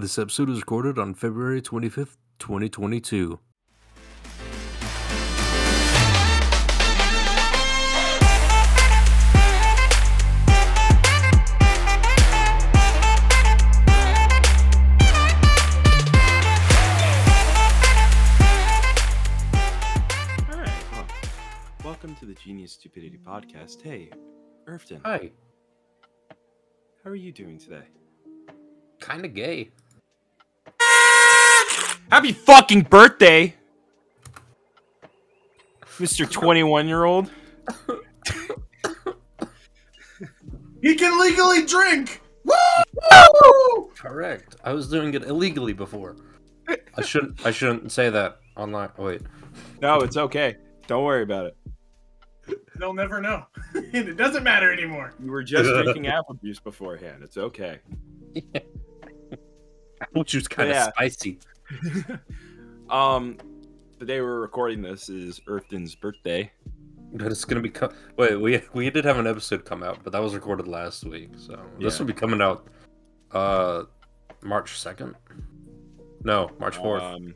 This episode was recorded on February 25th, 2022. All right. Well, welcome to the Genius Stupidity Podcast. Hey, Irfton, Hi. how are you doing today? Kind of gay. Happy fucking birthday, Mr. 21 year old. He can legally drink. Woo! Correct. I was doing it illegally before. I shouldn't. I shouldn't say that online. Oh, wait. No, it's okay. Don't worry about it. They'll never know. it doesn't matter anymore. You were just drinking apple juice beforehand. It's okay. Apple juice kind of Yeah. spicy. um, the day we're recording this is Irfton's birthday. But it's gonna be. Co- wait, we we did have an episode come out, but that was recorded last week. So this will be coming out, uh, March second. No, March fourth. Um,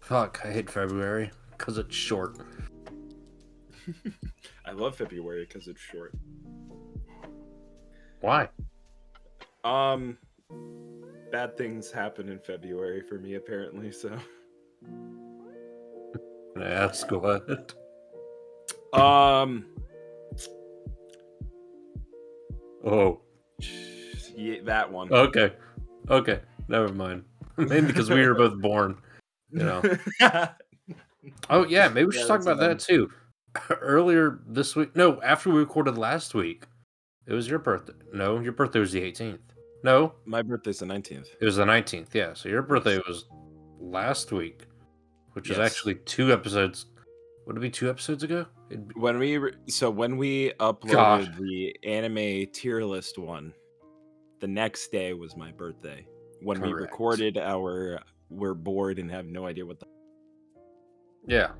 Fuck, I hate February because it's short. I love February because it's short. Why? Um, bad things happen in February for me apparently. So, Can I ask what? um, Oh, yeah, that one. okay, okay, never mind. Maybe because we were both born. You know. Oh yeah, maybe we should Yeah, talk that's about that too. Earlier this week, no, after we recorded last week, it was your birthday. No, your birthday was the 18th. No, My birthday's the nineteenth. it was the 19th. Yeah, so your birthday was last week, which is actually two episodes. Would it be two episodes ago? It'd be- When we re- so when we uploaded God. the anime tier list one, the next day was my birthday. When we recorded our, we're bored and have no idea what the. yeah,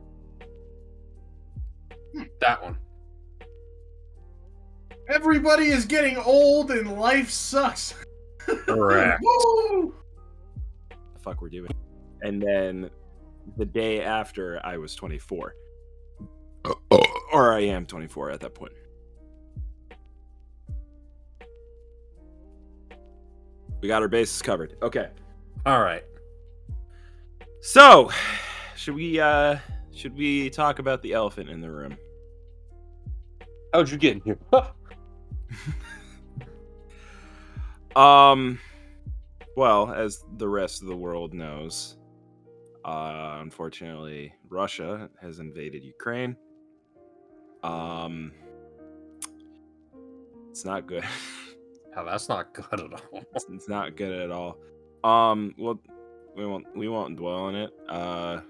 that one. Everybody is getting old and life sucks. Correct. Woo! the fuck we're doing. And then the day after, I was 24. Or I am 24 at that point. We got our bases covered. Okay. All right. So, should we uh should we talk about the elephant in the room? How'd you get in here? Um well, as the rest of the world knows, uh unfortunately Russia has invaded Ukraine. Um it's not good. Oh, that's not good at all. it's, it's not good at all. Um well we won't we won't dwell on it. Uh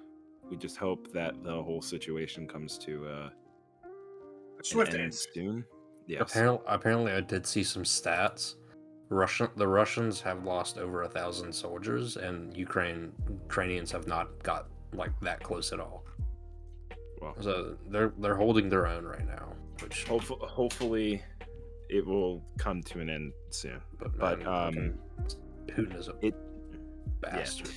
we just hope that the whole situation comes to uh Swift end end. soon. Yes. Apparently, apparently, I did see some stats. Russian, the Russians have lost over a thousand soldiers, and Ukraine Ukrainians have not got like that close at all. Well, So they're they're holding their own right now, which hopefully, hopefully it will come to an end soon. but, but, man, um, Putin is a it- bastard.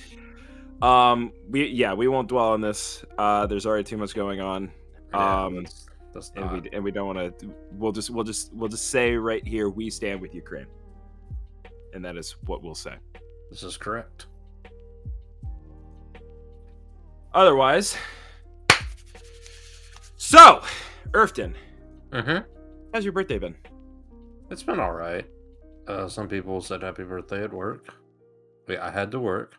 Um, we yeah, we won't dwell on this. Uh, there's already too much going on, Yeah, Um, that's, that's and not, we and we don't want to. We'll just we'll just we'll just say right here we stand with Ukraine, and that is what we'll say. this is correct. Otherwise, so Irfton, Mm-hmm. how's your birthday been? It's been all right. Uh, some people said happy birthday at work. Yeah, I had to work.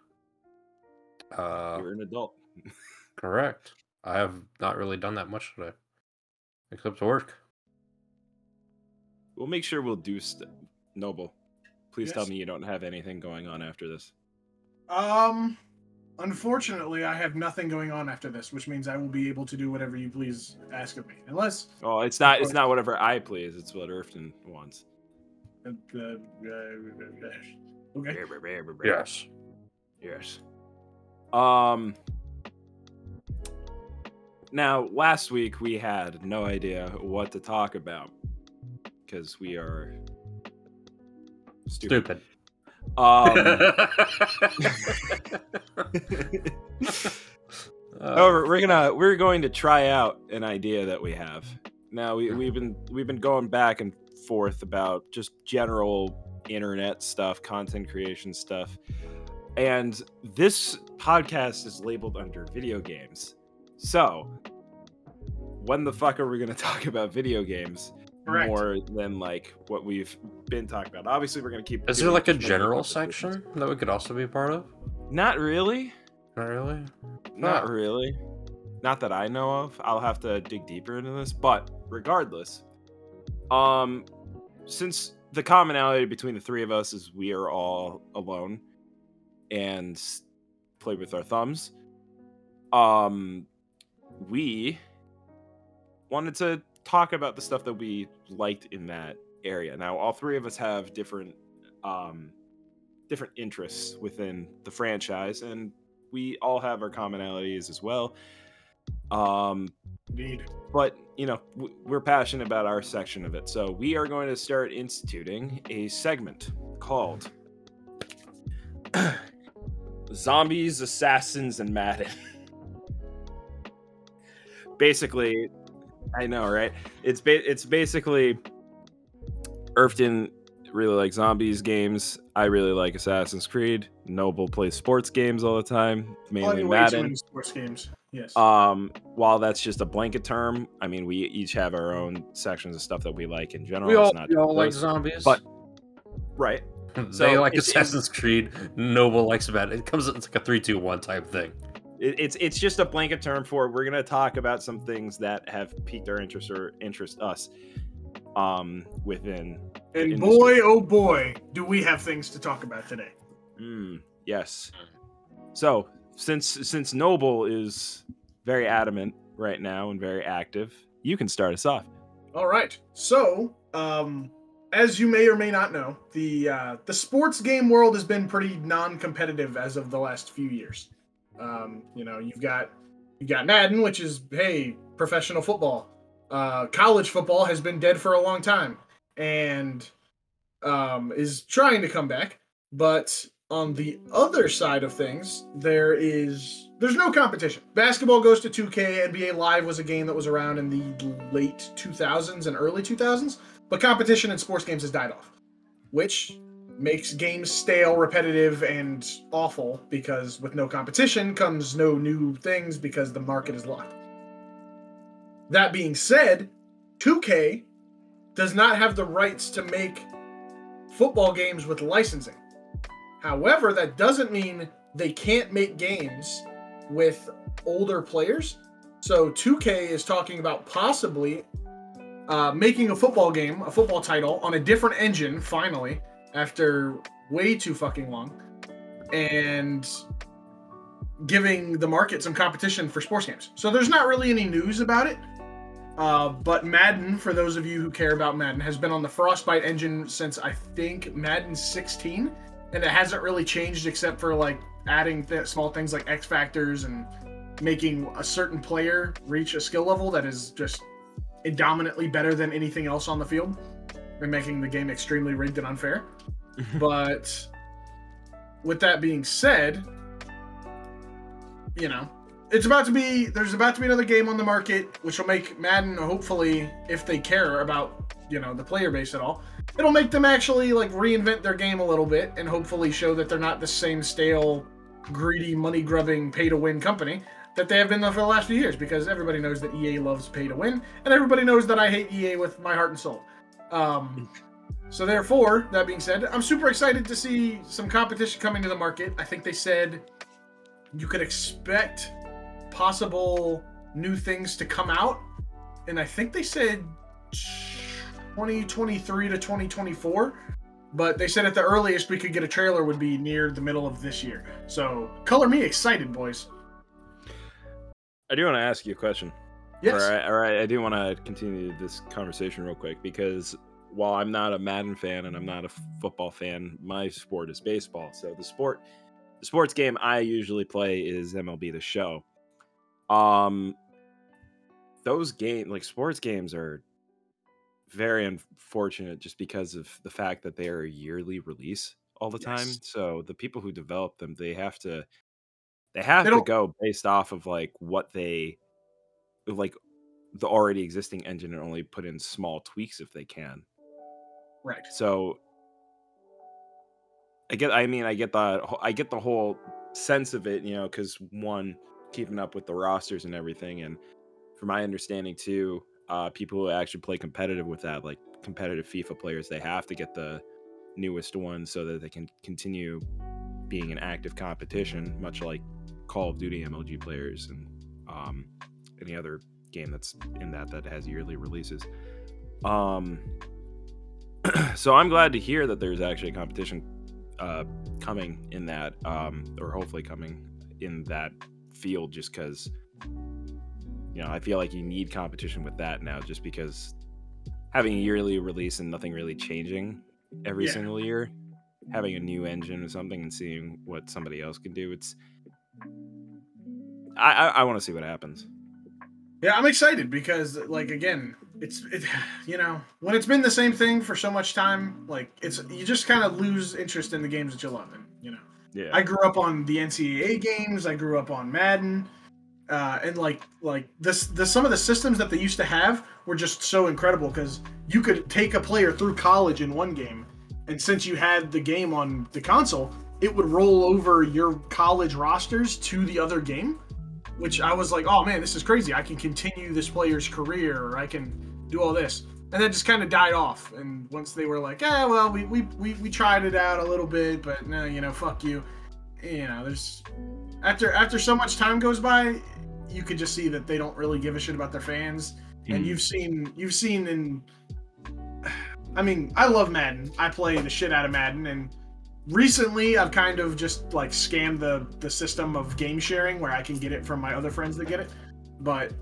Uh, You're an adult. Correct. I have not really done that much today, except to work. We'll make sure we'll do st- Noble. Please tell me you don't have anything going on after this. Um, unfortunately, I have nothing going on after this, which means I will be able to do whatever you please ask of me, unless Oh, it's not it's not whatever I please. It's what Irfton wants. uh, uh, uh, okay. Yes. Yes. Um. Now, last week we had no idea what to talk about because we are stupid. Stupid. Um, However, we're gonna we're going to try out an idea that we have. Now we, we've been we've been going back and forth about just general internet stuff, content creation stuff. And this podcast is labeled under video games. So when the fuck are we gonna talk about video games Correct. more than like what we've been talking about? Obviously we're gonna keep Is there like a general section that we could also be part of? Not really. Not really. Not No. really. Not that I know of. I'll have to dig deeper into this, but regardless, um since the commonality between the three of us is we are all alone and play with our thumbs, um we wanted to talk about the stuff that we liked in that area. Now, all three of us have different um different interests within the franchise and we all have our commonalities as well. Um, Indeed. but you know, we're passionate about our section of it, so we are going to start instituting a segment called "Zombies, Assassins, and Madden." basically, I know, right? It's ba- it's basically Irfton really like zombies games. I really like Assassin's Creed. Noble plays sports games all the time, mainly Playing Madden. sports games. Yes. Um, while that's just a blanket term, I mean, we each have our own sections of stuff that we like in general. We all, It's not we all like zombies, but- right. they like it's- Assassin's Creed. Noble likes bad. It comes. It's like a three, two, one type thing. It, it's it's just a blanket term for we're gonna talk about some things that have piqued our interest or interest us, um, within. and boy, oh boy, do we have things to talk about today. Mm, yes. So since since Noble is very adamant right now and very active, you can start us off. All right. So, um, as you may or may not know, the uh, the sports game world has been pretty non-competitive as of the last few years. Um, you know, you've got you've got Madden, which is hey, professional football. Uh, college football has been dead for a long time and um, is trying to come back. But on the other side of things, there is there's no competition. Basketball goes to 2K. NBA Live was a game that was around in the late 2000s and early 2000s, but competition in sports games has died off, which makes games stale, repetitive, and awful because with no competition comes no new things because the market is locked. That being said, 2K does not have the rights to make football games with licensing. However, that doesn't mean they can't make games with older players. So 2K is talking about possibly uh, making a football game, a football title on a different engine, finally, after way too fucking long, and giving the market some competition for sports games. So there's not really any news about it. Uh, but Madden, for those of you who care about Madden, has been on the Frostbite engine since I think Madden 16, and it hasn't really changed except for like adding th- small things like X factors and making a certain player reach a skill level that is just indomitantly better than anything else on the field, and making the game extremely rigged and unfair. but with that being said, you know, it's about to be there's about to be another game on the market which will make Madden hopefully if they care about, you know, the player base at all, it'll make them actually like reinvent their game a little bit and hopefully show that they're not the same stale greedy money grubbing pay to win company that they have been for the last few years because everybody knows that EA loves pay to win and everybody knows that I hate EA with my heart and soul. Um so therefore, that being said, I'm super excited to see some competition coming to the market. I think they said you could expect possible new things to come out, and I think they said 2023 to 2024. But they said at the earliest we could get a trailer would be near the middle of this year. So color me excited, boys. I do want to ask you a question. Yes. All right, all right. I do want to continue this conversation real quick because while I'm not a Madden fan and I'm not a football fan, my sport is baseball. So the sport, the sports game I usually play is MLB The Show. Um, those game like sports games are very unfortunate just because of the fact that they are a yearly release all the time. So the people who develop them, they have to they have They to go based off of like what they like the already existing engine and only put in small tweaks if they can. Right. So I get I mean I get the I get the whole sense of it, you know, cuz one keeping up with the rosters and everything and from my understanding too, uh people who actually play competitive with that like competitive FIFA players, they have to get the newest one so that they can continue being an active competition much like Call of Duty MLG players and um any other game that's in that that has yearly releases. Um so I'm glad to hear that there's actually a competition uh, coming in that, um, or hopefully coming in that field, just because you know I feel like you need competition with that now, just because having a yearly release and nothing really changing every Yeah. single year, having a new engine or something and seeing what somebody else can do, it's I I, I want to see what happens. Yeah, I'm excited because, like, again, it's it, you know, when it's been the same thing for so much time, like, it's you just kind of lose interest in the games that you love, and you know, Yeah, I grew up on the NCAA games, I grew up on Madden, uh, and like, like this, the some of the systems that they used to have were just so incredible because you could take a player through college in one game, and since you had the game on the console, it would roll over your college rosters to the other game which I was like, oh man, this is crazy. I can continue this player's career, or I can do all this. And then just kind of died off. And once they were like, yeah, well, we, we, we, we tried it out a little bit, but no, you know, fuck you. You know, there's after after so much time goes by, you could just see that they don't really give a shit about their fans. And Mm. you've seen you've seen in I mean, I love Madden. I play the shit out of Madden and recently I've kind of just like scammed the the system of game sharing where I can get it from my other friends that get it. But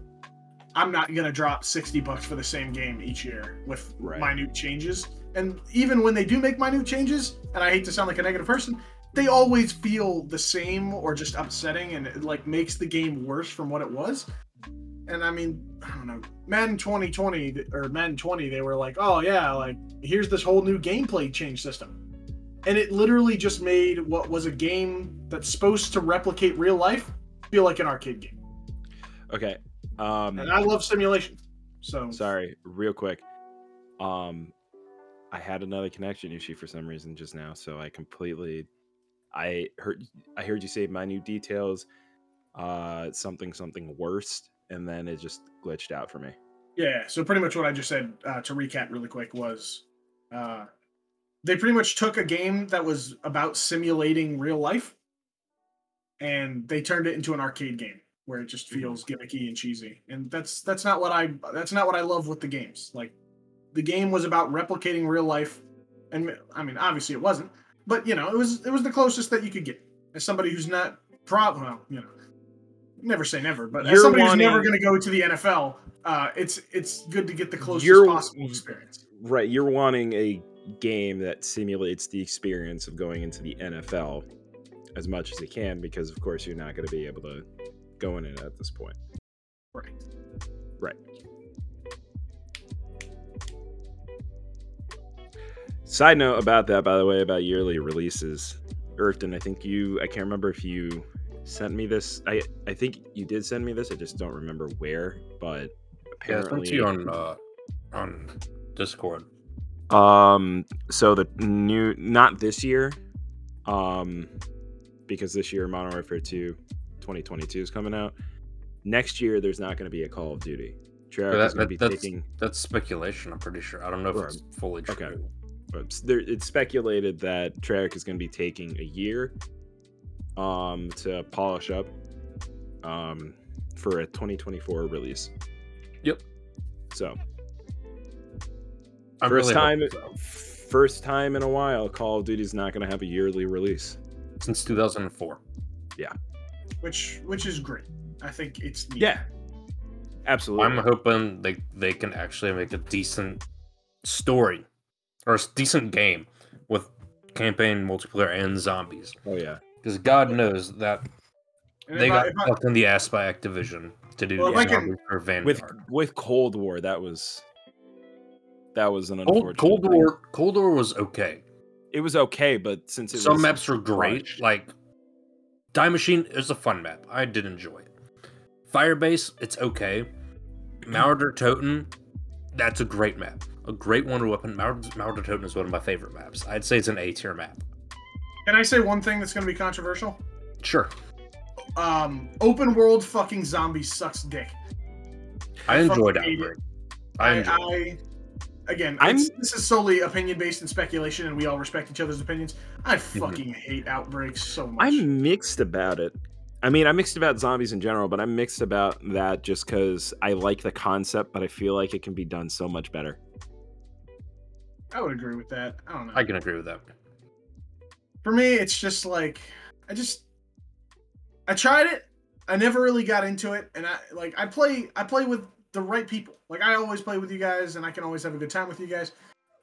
I'm not gonna drop 60 bucks for the same game each year with Right. minute changes. And even when they do make minute changes, and I hate to sound like a negative person, they always feel the same or just upsetting and it like makes the game worse from what it was. And I mean, I don't know, Madden 2020 or Madden 20, they were like, oh yeah, like here's this whole new gameplay change system. And it literally just made what was a game that's supposed to replicate real life feel like an arcade game. okay. Um, And I love simulation. So Sorry, real quick. Um, I had another connection issue for some reason just now, so I completely, I heard, I heard you say minute details, uh, something something worst, and then it just glitched out for me. Yeah, so pretty much what I just said uh, to recap really quick was uh, they pretty much took a game that was about simulating real life and they turned it into an arcade game where it just feels gimmicky and cheesy. And that's that's not what I that's not what I love with the games. Like the game was about replicating real life and I mean obviously it wasn't, but you know, it was it was the closest that you could get. As somebody who's not prob well, you know, never say never, but as You're somebody who's never going to go to the NFL, uh, it's it's good to get the closest possible experience. Right, you're wanting a game that simulates the experience of going into the NFL as much as it can, because of course you're not going to be able to go in it at this point. Right. Right. Side note about that, by the way, about yearly releases. Earthton, I think you, I can't remember if you sent me this. I, I think you did send me this. I just don't remember where, but Yeah, it's apparently. sent you on uh, on Discord. Um, so the new, not this year, um, because this year Modern Warfare 2 2022 is coming out. Next year, there's not going to be a Call of Duty. Treyarch that- is going to that- be that's- taking. That's speculation. I'm pretty sure. I don't know if it's fully true. Okay. but there, it's speculated that Treyarch is going to be taking a year um, to polish up um, for a 2024 release. Yep. So I'm first really time, so. first time in a while, Call of Duty is not going to have a yearly release. since 2004. Yeah, Which which is great. I think it's neat. Yeah, absolutely. I'm hoping they they can actually make a decent story or a decent game with campaign, multiplayer, and zombies. oh yeah. Because God knows that And they if I- got I- fucked in the ass by Activision to do Well, the I can- for Vanguard. With with Cold War, that was that was an Cold, unfortunate. Cold thing. War, Cold War was okay. it was okay, but since it Some was maps are great. much- Like Die Machine is a fun map. I did enjoy it. Firebase, it's okay. Mauer der Toten, that's a great map. A great wonder weapon. Marauder, Mauer der Toten is one of my favorite maps. I'd say it's an A tier map. Can I say one thing that's going to be controversial? Sure. Um, open world fucking zombies sucks dick. I enjoyed fucking hate Outbreak. I I, enjoyed I again, I'm- this is solely opinion based and speculation, and we all respect each other's opinions. I Mm-hmm. fucking hate outbreaks so much. I'm mixed about it. I mean, I'm mixed about zombies in general, but I'm mixed about that just because I like the concept, but I feel like it can be done so much better. I would agree with that. I don't know. I can agree with that. For me, it's just like I just I tried it. I never really got into it, and I like I play I play with the right people. Like I always play with you guys, and I can always have a good time with you guys.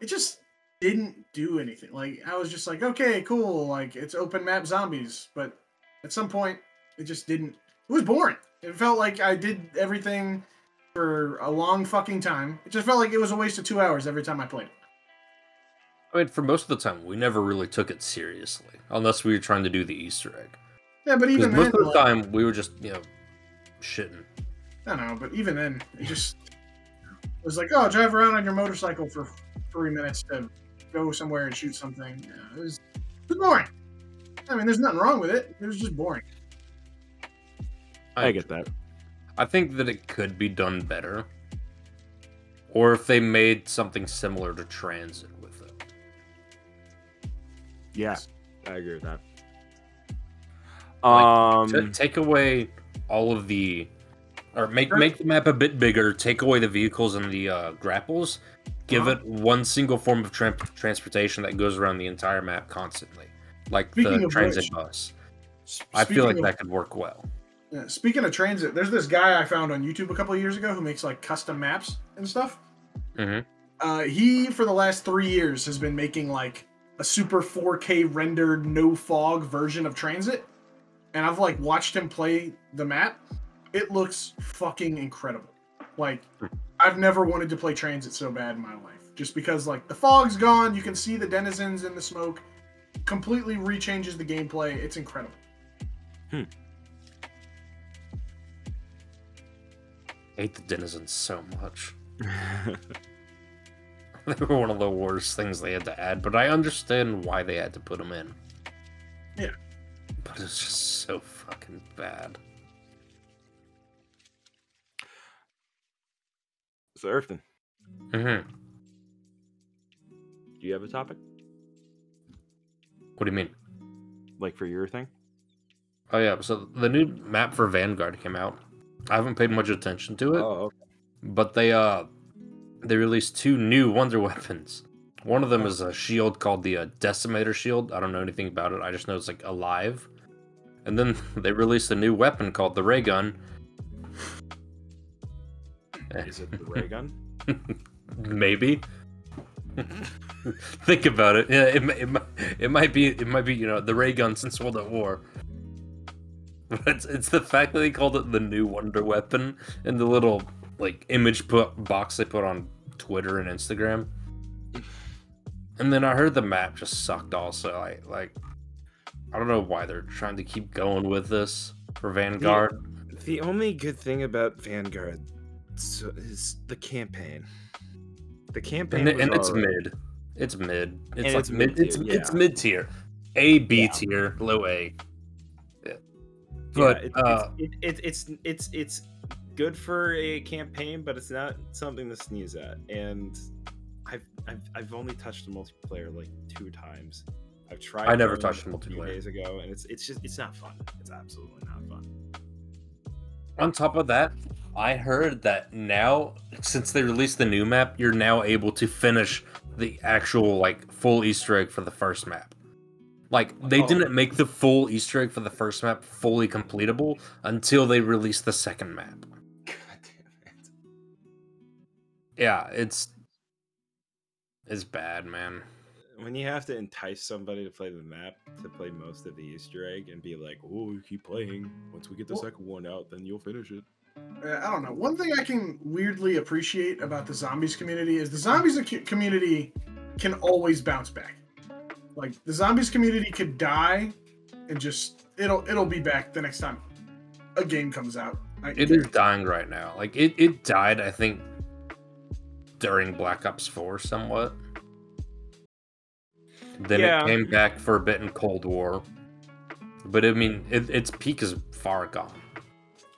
It just didn't do anything. Like I was just like, okay, cool. Like it's open map zombies, but at some point, it just didn't. It was boring. It felt like I did everything for a long fucking time. It just felt like it was a waste of two hours every time I played. it. I mean, for most of the time, we never really took it seriously, unless we were trying to do the Easter egg. Yeah, but even most of the like- time, we were just, you know, shitting. I don't know, but even then, it just it was like, oh, drive around on your motorcycle for three minutes to go somewhere and shoot something. Yeah, it, was, it was boring. I mean, there's nothing wrong with it. It was just boring. I, get that. I think that it could be done better. Or if they made something similar to Transit with it. Yeah, I agree with that. Like, T- Um, take away all of the, or make make the map a bit bigger. Take away the vehicles and the uh, grapples. Give Uh-huh. it one single form of tran transportation that goes around the entire map constantly, like Speaking the transit which- bus. I feel like speaking that could work well. yeah, speaking of transit, there's this guy I found on YouTube a couple of years ago who makes like custom maps and stuff. hmm Uh, he, for the last three years, has been making like a super 4K rendered, no fog version of Transit. And I've like watched him play the map. It looks fucking incredible. Like, hmm. I've never wanted to play Transit so bad in my life. Just because, like, the fog's gone, you can see the denizens in the smoke. Completely rechanges the gameplay. It's incredible. Hmm. hate the denizens so much. They were one of the worst things they had to add, but I understand why they had to put them in. Yeah. But it's just so fucking bad. So Earthton, hmm do you have a topic What do you mean? like for your thing? Oh yeah, so the new map for Vanguard came out. I haven't paid much attention to it, Oh, okay. but they uh they released two new wonder weapons. One of them is a shield called the uh, Decimator Shield. I don't know anything about it. I just know it's like alive. And then they released a new weapon called the Ray Gun. is it the ray gun? Maybe. Think about it. Yeah, it, it, it might be. It might be. You know, the ray gun since World at War. But it's, it's the fact that they called it the new wonder weapon and the little like image put box they put on Twitter and Instagram. And then I heard the map just sucked. Also, I like. I don't know why they're trying to keep going with this for Vanguard. The only good thing about Vanguard s- is the campaign. The campaign and, and it's alright. mid. It's mid. It's And like it's mid. It's mid-tier, it's yeah. mid tier, A B Yeah. tier, low A. Yeah. Yeah, But it- uh, it's, it, it, it's it's it's good for a campaign, but it's not something to sneeze at. And I've I've, I've only touched the multiplayer like two times. I've tried. I never touched it the a few multiplayer. days ago, and it's it's just it's not fun. It's absolutely not fun. on top of that, I heard that now since they released the new map, you're now able to finish the actual like full Easter egg for the first map. Like they Oh. didn't make the full Easter egg for the first map fully completable until they released the second map. God damn it! Yeah, it's it's bad, man. When you have to entice somebody to play the map to play most of the Easter egg and be like, "Oh, you keep playing. Once we get the Well- second one out, then you'll finish it." Uh, I don't know. One thing I can weirdly appreciate about the zombies community is the zombies community can always bounce back. Like the zombies community could die, and just it'll it'll be back the next time a game comes out. I It is dying right now. Like it, it died, I think, during Black Ops 4 somewhat. Then Yeah. it came back for a bit in Cold War. But I mean, it, its peak is far gone.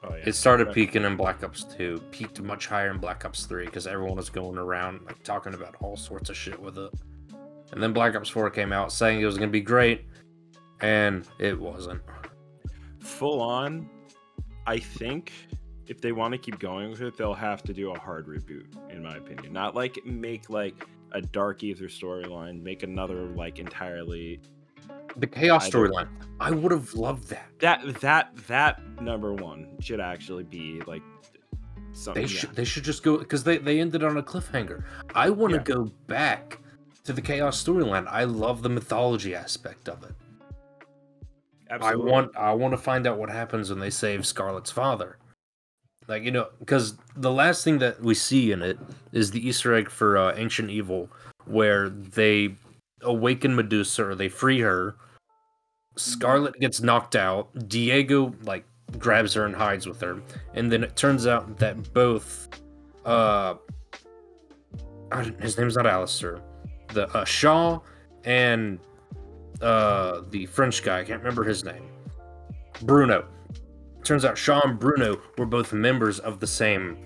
Oh yeah. It started peaking in Black Ops 2, peaked much higher in Black Ops 3 because everyone was going around like talking about all sorts of shit with it. And then Black Ops 4 came out saying it was going to be great, and it wasn't. full on. I think if they want to keep going with it, they'll have to do a hard reboot, in my opinion. Not like make like a Dark Ether storyline, make another like entirely The Chaos storyline, I would have loved that. that that that number one should actually be like something. They yeah. should they should just go because they, they ended on a cliffhanger. I want to Yeah. go back to the chaos storyline. I love the mythology aspect of it. Absolutely. I want I want to find out what happens when they save Scarlett's father. Like you know, because the last thing that we see in it is the Easter egg for uh, Ancient Evil, where they awaken Medusa or they free her. Scarlett gets knocked out. Diego like grabs her and hides with her, and then it turns out that both, uh, his name's not Alistair, the uh, Shaw and uh the French guy, I can't remember his name. Bruno. Turns out Shaw and Bruno were both members of the same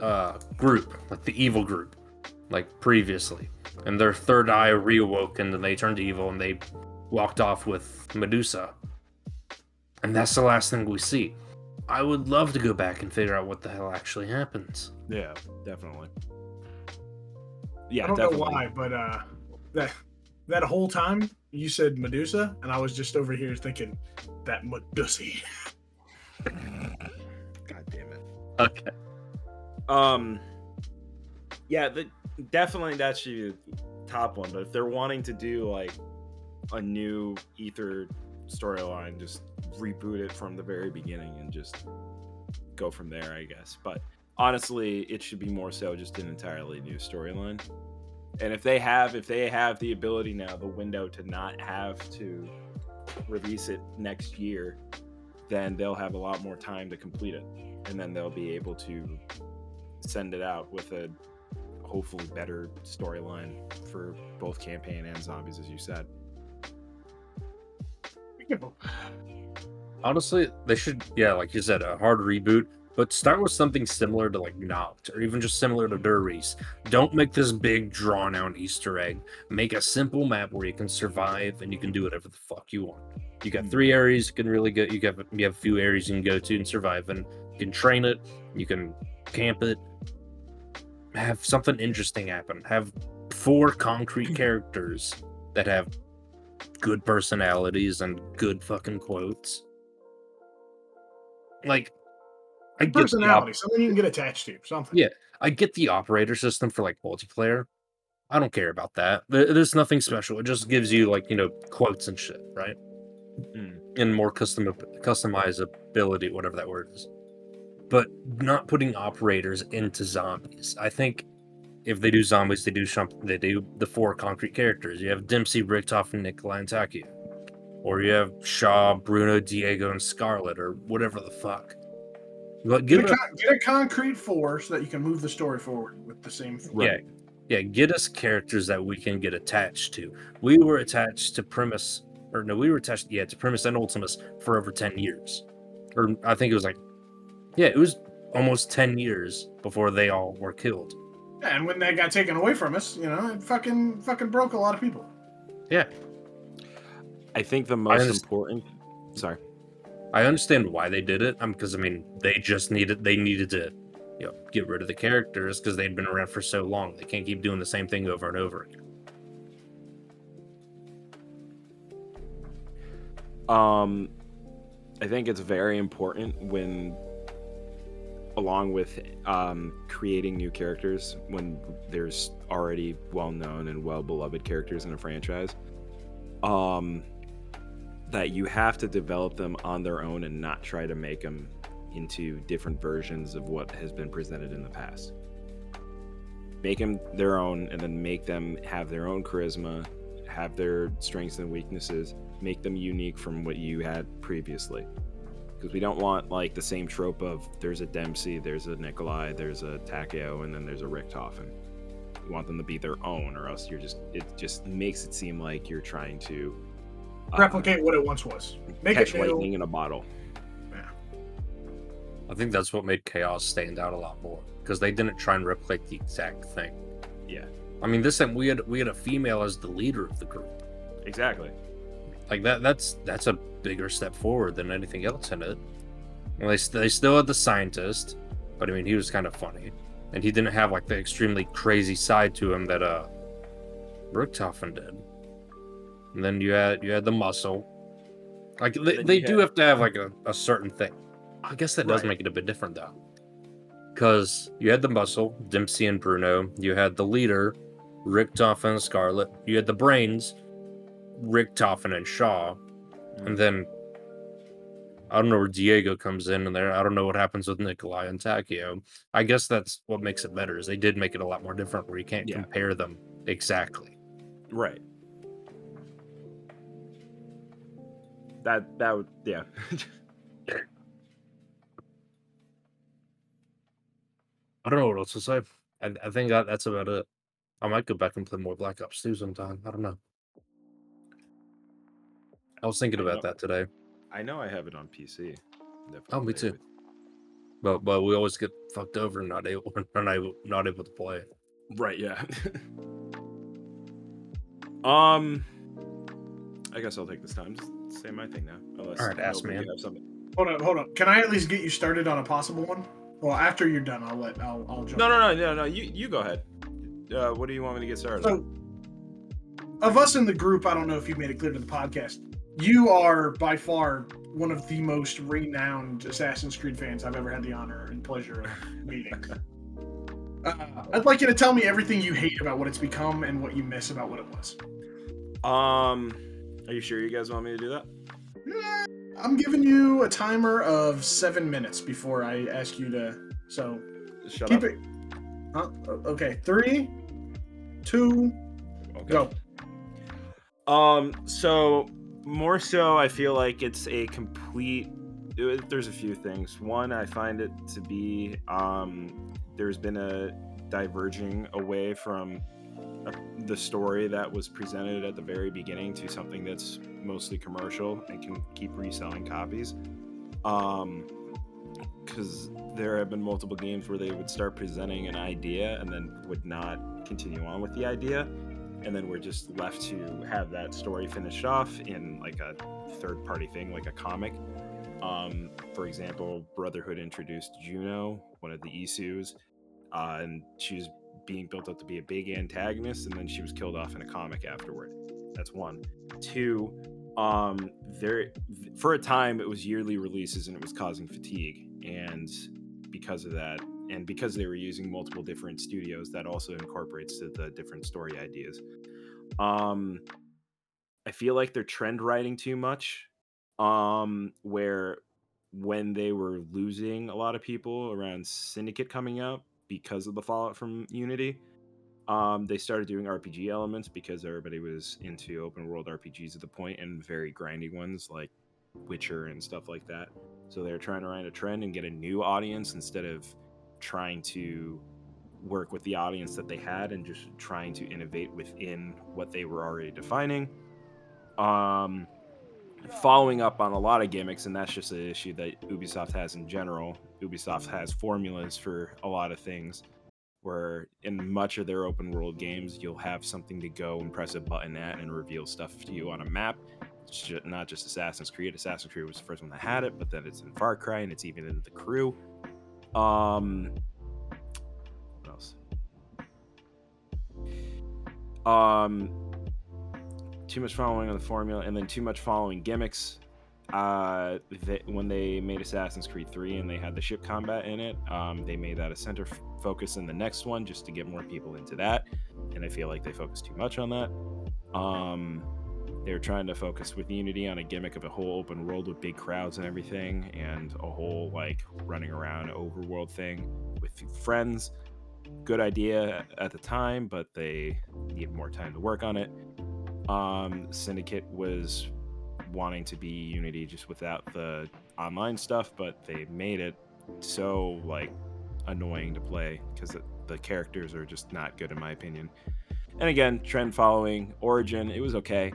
uh group, like the evil group, like previously. And their third eye reawoke and then they turned evil and they walked off with Medusa. And that's the last thing we see. I would love to go back and figure out what the hell actually happens. Yeah, definitely. Yeah, I don't definitely. know why, but uh, that that whole time you said Medusa, and I was just over here thinking that Medusa. God damn it. Okay. Um, yeah, the, definitely that that's your top one. But if they're wanting to do like a new Ether storyline, just reboot it from the very beginning and just go from there, I guess. But honestly, it should be more so just an entirely new storyline. And if they have, if they have the ability now, the window to not have to release it next year, then they'll have a lot more time to complete it, and then they'll be able to send it out with a hopefully better storyline for both campaign and zombies, as you said. Honestly, they should, yeah, like you said, a hard reboot, but start with something similar to like Nacht or even just similar to Duris. Don't make this big, drawn out Easter egg. Make a simple map where you can survive and you can do whatever the fuck you want. You got hmm. three areas you can really go. You have you have a few areas you can go to and survive, and you can train it. You can camp it. Have something interesting happen. Have four concrete characters that have good personalities and good fucking quotes. Like, I get, the op- Personality, something you can get attached to, something. Yeah. I get the operator system for like multiplayer. I don't care about that. There's nothing special. It just gives you like you know quotes and shit, right? Mm. And more custom customizability, whatever that word is. But not putting operators into zombies. I think if they do zombies, they do shump- they do the four concrete characters. You have Dempsey, Richtoff, and Nikolai and Takeo. Or you have Shaw, Bruno, Diego, and Scarlett, or whatever the fuck. But Get give a, con- get a concrete four so that you can move the story forward with the same. Yeah, yeah. Get us characters that we can get attached to. We were attached to Primis, or no, we were attached, yeah, to Primis and Ultimis for over ten years, or I think it was like, yeah, it was almost ten years before they all were killed. Yeah, and when that got taken away from us, you know, it fucking fucking broke a lot of people. Yeah. I think the most underst- important. Sorry. I understand why they did it, um, because I mean, they just needed, they needed to, you know, get rid of the characters because they'd been around for so long. They can't keep doing the same thing over and over again. Um, I think it's very important when, along with um, creating new characters, when there's already well known and well beloved characters in a franchise, um, that you have to develop them on their own and not try to make them into different versions of what has been presented in the past. Make them their own and then make them have their own charisma, have their strengths and weaknesses, make them unique from what you had previously. Because we don't want like the same trope of there's a Dempsey, there's a Nikolai, there's a Takeo, and then there's a Richtofen. We want them to be their own, or else you're just it just makes it seem like you're trying to uh, Replicate what it once was. Make catch it lightning in a bottle. Yeah. I think that's what made Chaos stand out a lot more because they didn't try and replicate the exact thing. Yeah, I mean, this time we had we had a female as the leader of the group. exactly. Like that that's that's a bigger step forward than anything else in it. And they they still had the scientist, but I mean he was kind of funny, and he didn't have like the extremely crazy side to him that uh Richtofen did. And then you had you had the muscle. Like they, they do had- have to have like a, a certain thing. I guess that does Right. make it a bit different though. Because you had the muscle, Dempsey and Bruno. You had the leader, Richtofen and Scarlett. You had the brains, Richtofen and Shaw. And hmm. then I don't know where Diego comes in, and there I don't know what happens with Nikolai and Takeo. I guess that's what makes it better is they did make it a lot more different where you can't Yeah. compare them exactly. Right. That that would yeah. I don't know what else to say. I, I think that, that's about it. I might go back and play more Black Ops 2 sometime. I don't know. I was thinking I about know. that today, I know I have it on PC. Definitely Oh, me too. but but we always get fucked over and not able not able not able to play. Right, yeah. um I guess I'll take this time to say my thing now. Unless All right, ask nobody man. have something. Hold on, hold on. Can I at least get you started on a possible one? Well, after you're done, I'll let I'll I'll jump. No, no, no, no, no. You you go ahead. Uh, what do you want me to get started? So, of us in the group, I don't know if you made it clear to the podcast. You are by far one of the most renowned Assassin's Creed fans I've ever had the honor and pleasure of meeting. Uh, I'd like you to tell me everything you hate about what it's become and what you miss about what it was. um, are you sure you guys want me to do that? Eh, I'm giving you a timer of seven minutes before I ask you to. So Shut keep up. it. Huh? Okay, three, two, Okay. go. Um, so more so, I feel like it's a complete. uh, There's a few things. One, I find it to be um, there's been a diverging away from uh, the story that was presented at the very beginning to something that's mostly commercial and can keep reselling copies. Um, because there have been multiple games where they would start presenting an idea and then would not continue on with the idea and then we're just left to have that story finished off in like a third party thing like a comic. Um, for example brotherhood introduced juno one of the isus uh, and she was being built up to be a big antagonist and then she was killed off in a comic afterward. That's one. Two um there for a time it was yearly releases and it was causing fatigue. And because of that and because they were using multiple different studios that also incorporates to the different story ideas. Um i feel like they're trend writing too much um where when they were losing a lot of people around syndicate coming out because of the fallout from unity um they started doing rpg elements because everybody was into open world rpgs at the point and very grindy ones like witcher and stuff like that. So they're trying to ride a trend and get a new audience instead of trying to work with the audience that they had and just trying to innovate within what they were already defining. Um, following up on a lot of gimmicks, and that's just an issue that Ubisoft has in general. Ubisoft has formulas for a lot of things, where in much of their open world games, you'll have something to go and press a button at and reveal stuff to you on a map. It's ju- not just Assassin's Creed. Assassin's Creed was the first one that had it, but then it's in Far Cry and it's even in the crew. Um, what else? Um, too much following on the formula, and then too much following gimmicks. Uh, when they made Assassin's Creed 3 and they had the ship combat in it, um, they made that a center f- focus in the next one just to get more people into that. And I feel like they focused too much on that. Um, they were trying to focus with Unity on a gimmick of a whole open world with big crowds and everything, and a whole like running around overworld thing with friends. Good idea at the time, but they need more time to work on it. Um, Syndicate was wanting to be Unity just without the online stuff, but they made it so like annoying to play because the characters are just not good in my opinion. And again, trend following Origin, it was okay.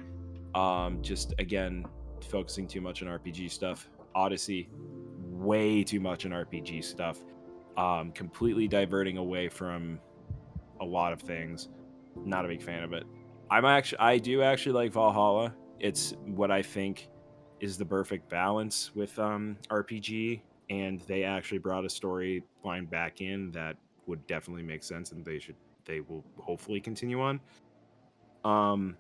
Um, just again, focusing too much on RPG stuff. Odyssey, way too much on RPG stuff. Um, completely diverting away from a lot of things. Not a big fan of it. I'm actually, I do actually like Valhalla. It's what I think is the perfect balance with um, RPG, and they actually brought a storyline back in that would definitely make sense, and they should, they will hopefully continue on. Um,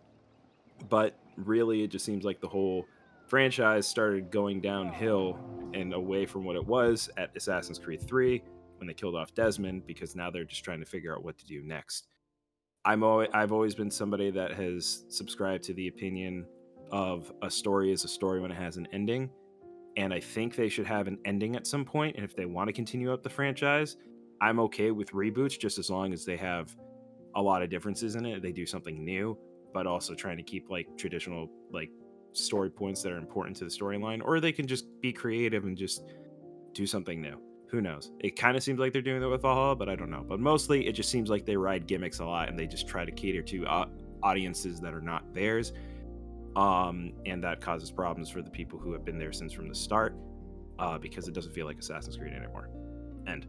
but really, it just seems like the whole franchise started going downhill and away from what it was at Assassin's Creed 3 when they killed off Desmond because now they're just trying to figure out what to do next. I'm always, I've always been somebody that has subscribed to the opinion of a story is a story when it has an ending. And I think they should have an ending at some point. And if they want to continue up the franchise, I'm okay with reboots just as long as they have a lot of differences in it. They do something new, but also trying to keep like traditional like story points that are important to the storyline, or they can just be creative and just do something new. Who knows? It kind of seems like they're doing that with Valhalla, but I don't know. But mostly, it just seems like they ride gimmicks a lot and they just try to cater to uh, audiences that are not theirs. Um, and that causes problems for the people who have been there since from the start uh, because it doesn't feel like Assassin's Creed anymore. End.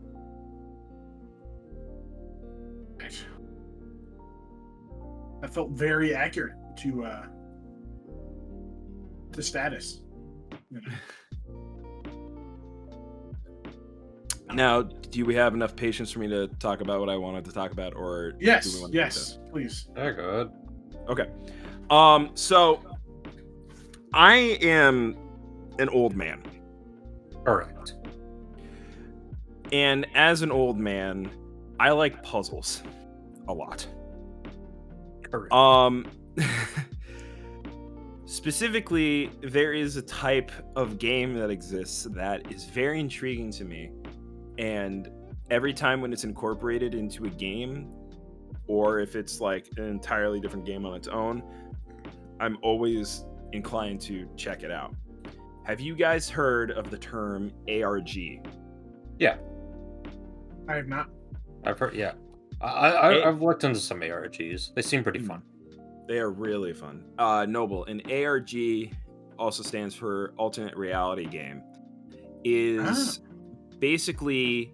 That felt very accurate to uh, to status. You know. Now, do we have enough patience for me to talk about what I wanted to talk about, or do we Yes, want to yes, please. Oh god. Okay. Um. So, I am an old man, All right. and as an old man, I like puzzles a lot. Correct. Um. specifically, there is a type of game that exists that is very intriguing to me, and every time when it's incorporated into a game, or if it's like an entirely different game on its own, I'm always inclined to check it out. Have you guys heard of the term ARG? Yeah. I have not. I've heard. Yeah. I, I Hey. I've looked into some ARGs. They seem pretty Hmm. fun. They are really fun. Uh, Noble, an ARG also stands for alternate reality game. Is basically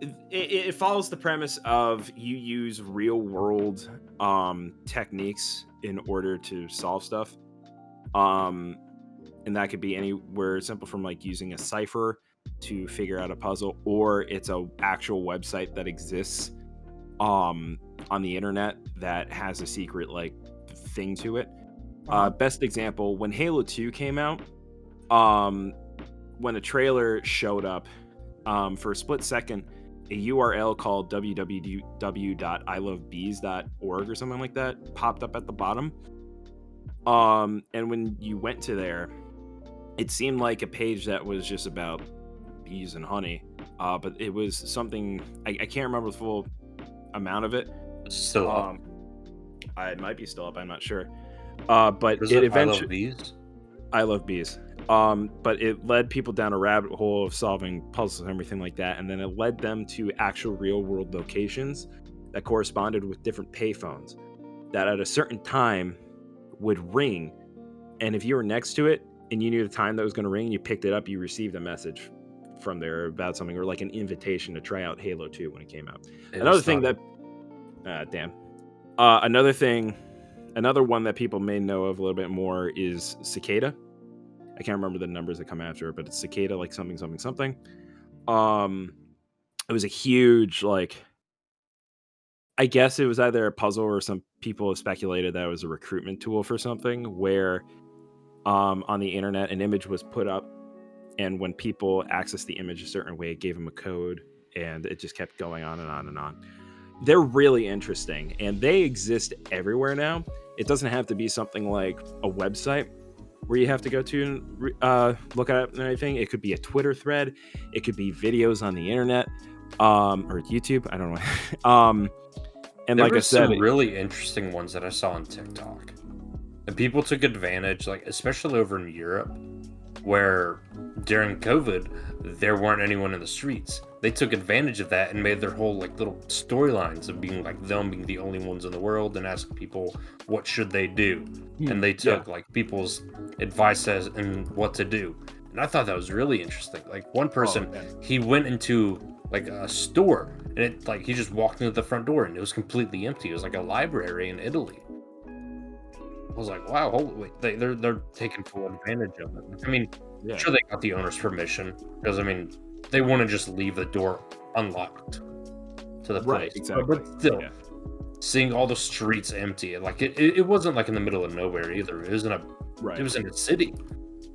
it, it follows the premise of you use real world um, techniques in order to solve stuff. Um, and that could be anywhere simple from like using a cipher to figure out a puzzle, or it's a actual website that exists um, on the internet that has a secret like thing to it. Uh, best example when Halo 2 came out, um, when the trailer showed up, um, for a split second, a URL called www.ilovebees.org or something like that popped up at the bottom. Um, and when you went to there, it seemed like a page that was just about bees and honey. Uh, but it was something I, I can't remember the full amount of it. Still up. Um, I it might be still up. I'm not sure. Uh, but it it I love eventually. I love bees. Um, but it led people down a rabbit hole of solving puzzles and everything like that, and then it led them to actual real world locations that corresponded with different payphones that at a certain time would ring, and if you were next to it and you knew the time that was going to ring, you picked it up, you received a message from there about something or like an invitation to try out Halo 2 when it came out. It another thing that uh, damn. Uh, another thing another one that people may know of a little bit more is cicada. I can't remember the numbers that come after it but it's cicada like something something something. Um it was a huge like i guess it was either a puzzle or some people have speculated that it was a recruitment tool for something where um on the internet an image was put up and when people accessed the image a certain way it gave them a code and it just kept going on and on and on. They're really interesting and they exist everywhere now. It doesn't have to be something like a website where you have to go to and uh, look at it and everything. It could be a twitter thread. It could be videos on the internet um, or youtube i don't know. Um, and there like i said some really interesting ones that I saw on TikTok. And people took advantage, like especially over in Europe, where during COVID there weren't anyone in the streets. They took advantage of that and made their whole like little storylines of being like them being the only ones in the world and asking people what should they do. And they took like people's advice as and what to do. And I thought that was really interesting. Like one oh, person, Oh, he went into like a store and it like he just walked into the front door and it was completely empty. It was like a library in Italy. I was like, wow, holy they, they're they're taking full advantage of it. I mean, Yeah. sure they got the owner's permission because I mean they want to just leave the door unlocked to the Right, place. exactly. But, but still, Yeah. seeing all the streets empty, like it, it, it wasn't like in the middle of nowhere either. It was in a Right. it was in a city.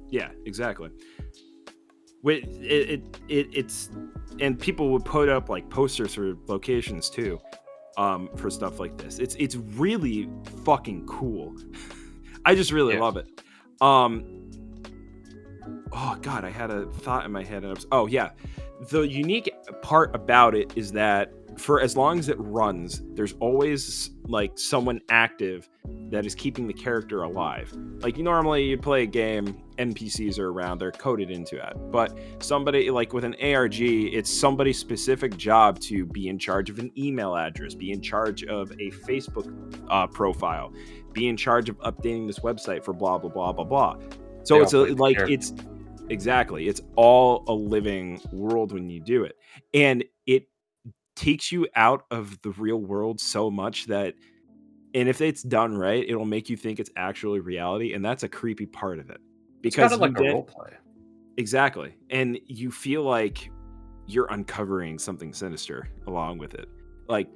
Yeah, exactly. Wait, it, it it it's and people would put up like posters for locations too, um, for stuff like this. It's it's really fucking cool. I just really Yeah. love it. Um, oh god, I had a thought in my head. And I was, oh yeah, the unique part about it is that for as long as it runs, there's always like someone active that is keeping the character alive. Like normally you play a game, NPCs are around, they're coded into it. But somebody like with an ARG, it's somebody's specific job to be in charge of an email address, be in charge of a Facebook uh, profile, be in charge of updating this website for blah blah blah blah blah. So They it's a, all play the like character. it's exactly it's all a living world when you do it, and it takes you out of the real world so much that and if it's done right it'll make you think it's actually reality and that's a creepy part of it It's because kind of like you a role play. exactly and you feel like you're uncovering something sinister along with it like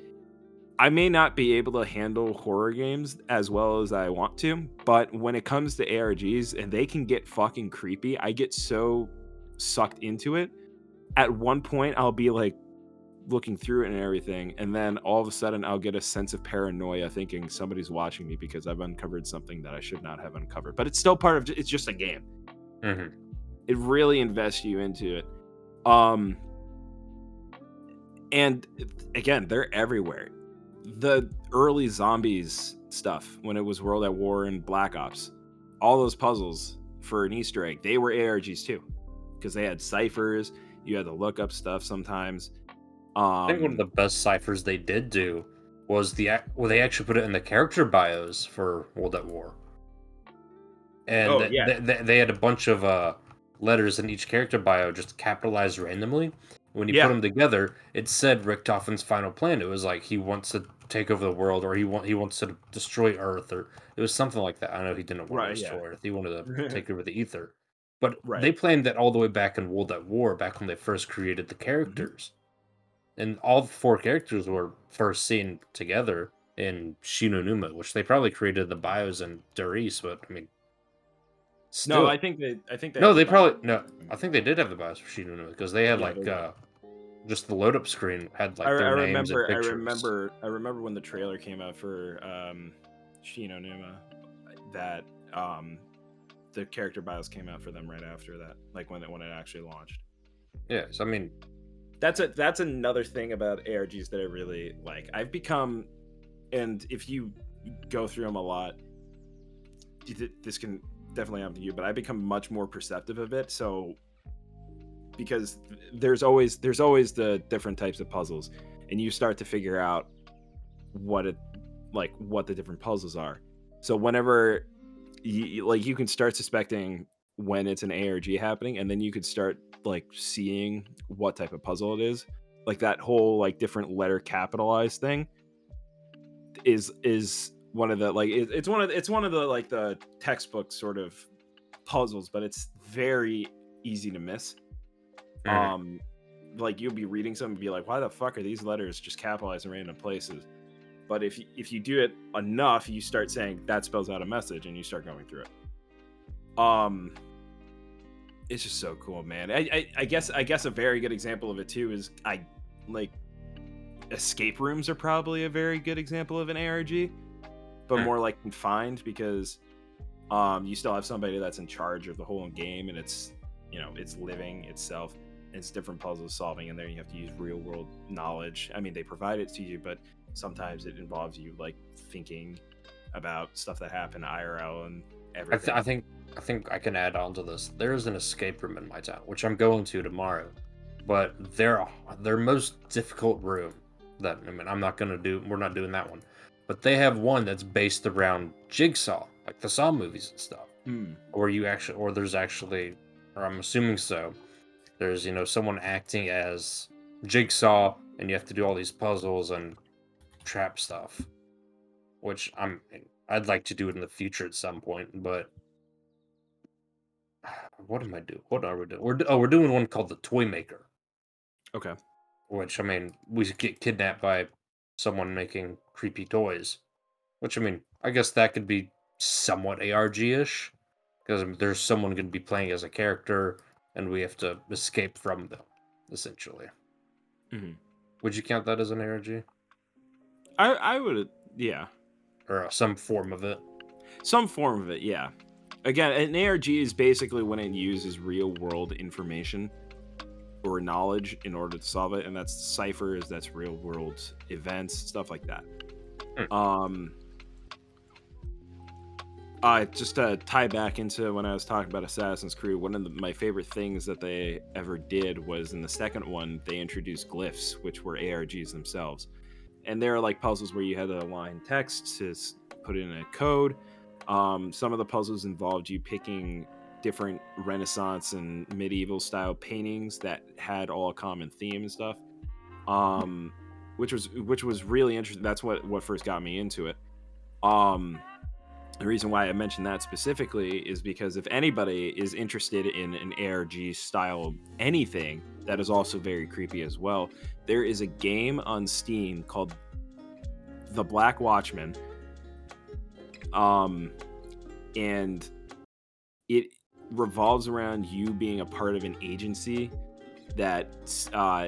i may not be able to handle horror games as well as i want to but when it comes to args and they can get fucking creepy i get so sucked into it at one point i'll be like looking through it and everything and then all of a sudden i'll get a sense of paranoia thinking somebody's watching me because i've uncovered something that i should not have uncovered. But it's still part of it's just a game. Hmm it really invests you into it. Um and again they're everywhere. The early zombies stuff when it was world at war and black ops all those puzzles for an easter egg they were args too because they had ciphers you had to look up stuff sometimes um I think one of the best ciphers they did do was the well they actually put it in the character bios for World at War, and Oh, yeah. th- th- they had a bunch of uh, letters in each character bio just capitalized randomly. When you Yeah. put them together, it said Richtofen's final plan. It was like he wants to take over the world, or he want he wants to destroy Earth, or it was something like that. I know he didn't want Right, to yeah. destroy Earth; he wanted to take over the ether. But Right. they planned that all the way back in World at War, back when they first created the characters and all four characters were first seen together in Shi No Numa, which they probably created the bios in Der Riese, but I mean, still, no i think they i think they no, they the probably no. I think they did have the bios for Shi No Numa because they had Yeah, like they uh, just the load up screen had like I, their I names remember. and I pictures. remember. I remember when the trailer came out for um, Shi No Numa, that um, the character bios came out for them right after that, like when it when it actually launched. Yes, I mean, That's a that's another thing about ARGs that I really like. I've become, and if you go through them a lot, this can definitely happen to you. But I become much more perceptive of it. So because there's always there's always the different types of puzzles, and you start to figure out what it like what the different puzzles are. So whenever you, like you can start suspecting when it's an ARG happening, and then you could start like seeing what type of puzzle it is. Like that whole like different letter capitalized thing is is one of the like it, it's one of the, it's one of the like the textbook sort of puzzles, but it's very easy to miss. mhm. Um, like you'll be reading something and be like, why the fuck are these letters just capitalized in random places? But if you, if you do it enough, you start saying that spells out a message, and you start going through it. Um, it's just so cool, man. I, I I guess I guess a very good example of it too is I like escape rooms are probably a very good example of an ARG, but Hmm. more like confined because um you still have somebody that's in charge of the whole game and it's you know it's living itself it's different puzzles solving and there you have to use real world knowledge i mean they provide it to you but sometimes it involves you like thinking about stuff that happened IRL and I, th- I think I think I can add on to this. There is an escape room in my town, which I'm going to tomorrow. But their their most difficult room that I mean I'm not gonna do we're not doing that one. But they have one that's based around Jigsaw, like the Saw movies and stuff. Hmm. Or you actually or there's actually or I'm assuming so. There's, you know, someone acting as Jigsaw and you have to do all these puzzles and trap stuff. Which I'm I'd like to do it in the future at some point, but what am I doing? What are we doing? We're oh, we're doing one called the Toy Maker, Okay. which I mean, we get kidnapped by someone making creepy toys. Which I mean, I guess that could be somewhat ARG-ish, because there's someone going to be playing as a character, and we have to escape from them, essentially. Mhm. Would you count that as an ARG I I would yeah. Or some form of it? Some form of it, yeah. Again, an ARG is basically when it uses real world information or knowledge in order to solve it, and that's ciphers, that's real world events, stuff like that. Hmm. Um, uh, just to tie back into when I was talking about Assassin's Creed, one of the, my favorite things that they ever did was in the second one, they introduced glyphs, which were ARGs themselves. And there are like puzzles where you had to align text to put in a code. Um, some of the puzzles involved you picking different Renaissance and medieval style paintings that had all a common theme and stuff. Um, which was which was really interesting. That's what what first got me into it. Um, the reason why I mentioned that specifically is because if anybody is interested in an ARG style anything that is also very creepy as well, there is a game on Steam called The Black Watchman. Um, and it revolves around you being a part of an agency that uh,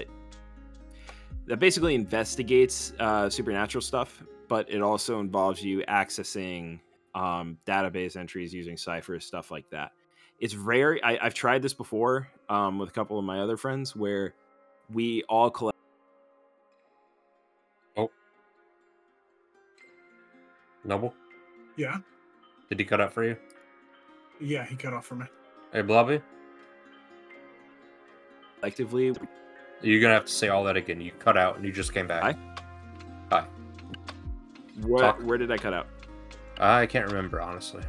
that basically investigates uh, supernatural stuff, but it also involves you accessing um, database entries using ciphers, stuff like that. It's very. I, I've tried this before um, with a couple of my other friends where we all collect. Oh, Noble, Yeah, did he cut out for you? yeah, he cut off for me. Hey, Blobby, Collectively, you're gonna have to say all that again. You cut out and you just came back. Hi. what, Talk. where did I cut out? I can't remember honestly.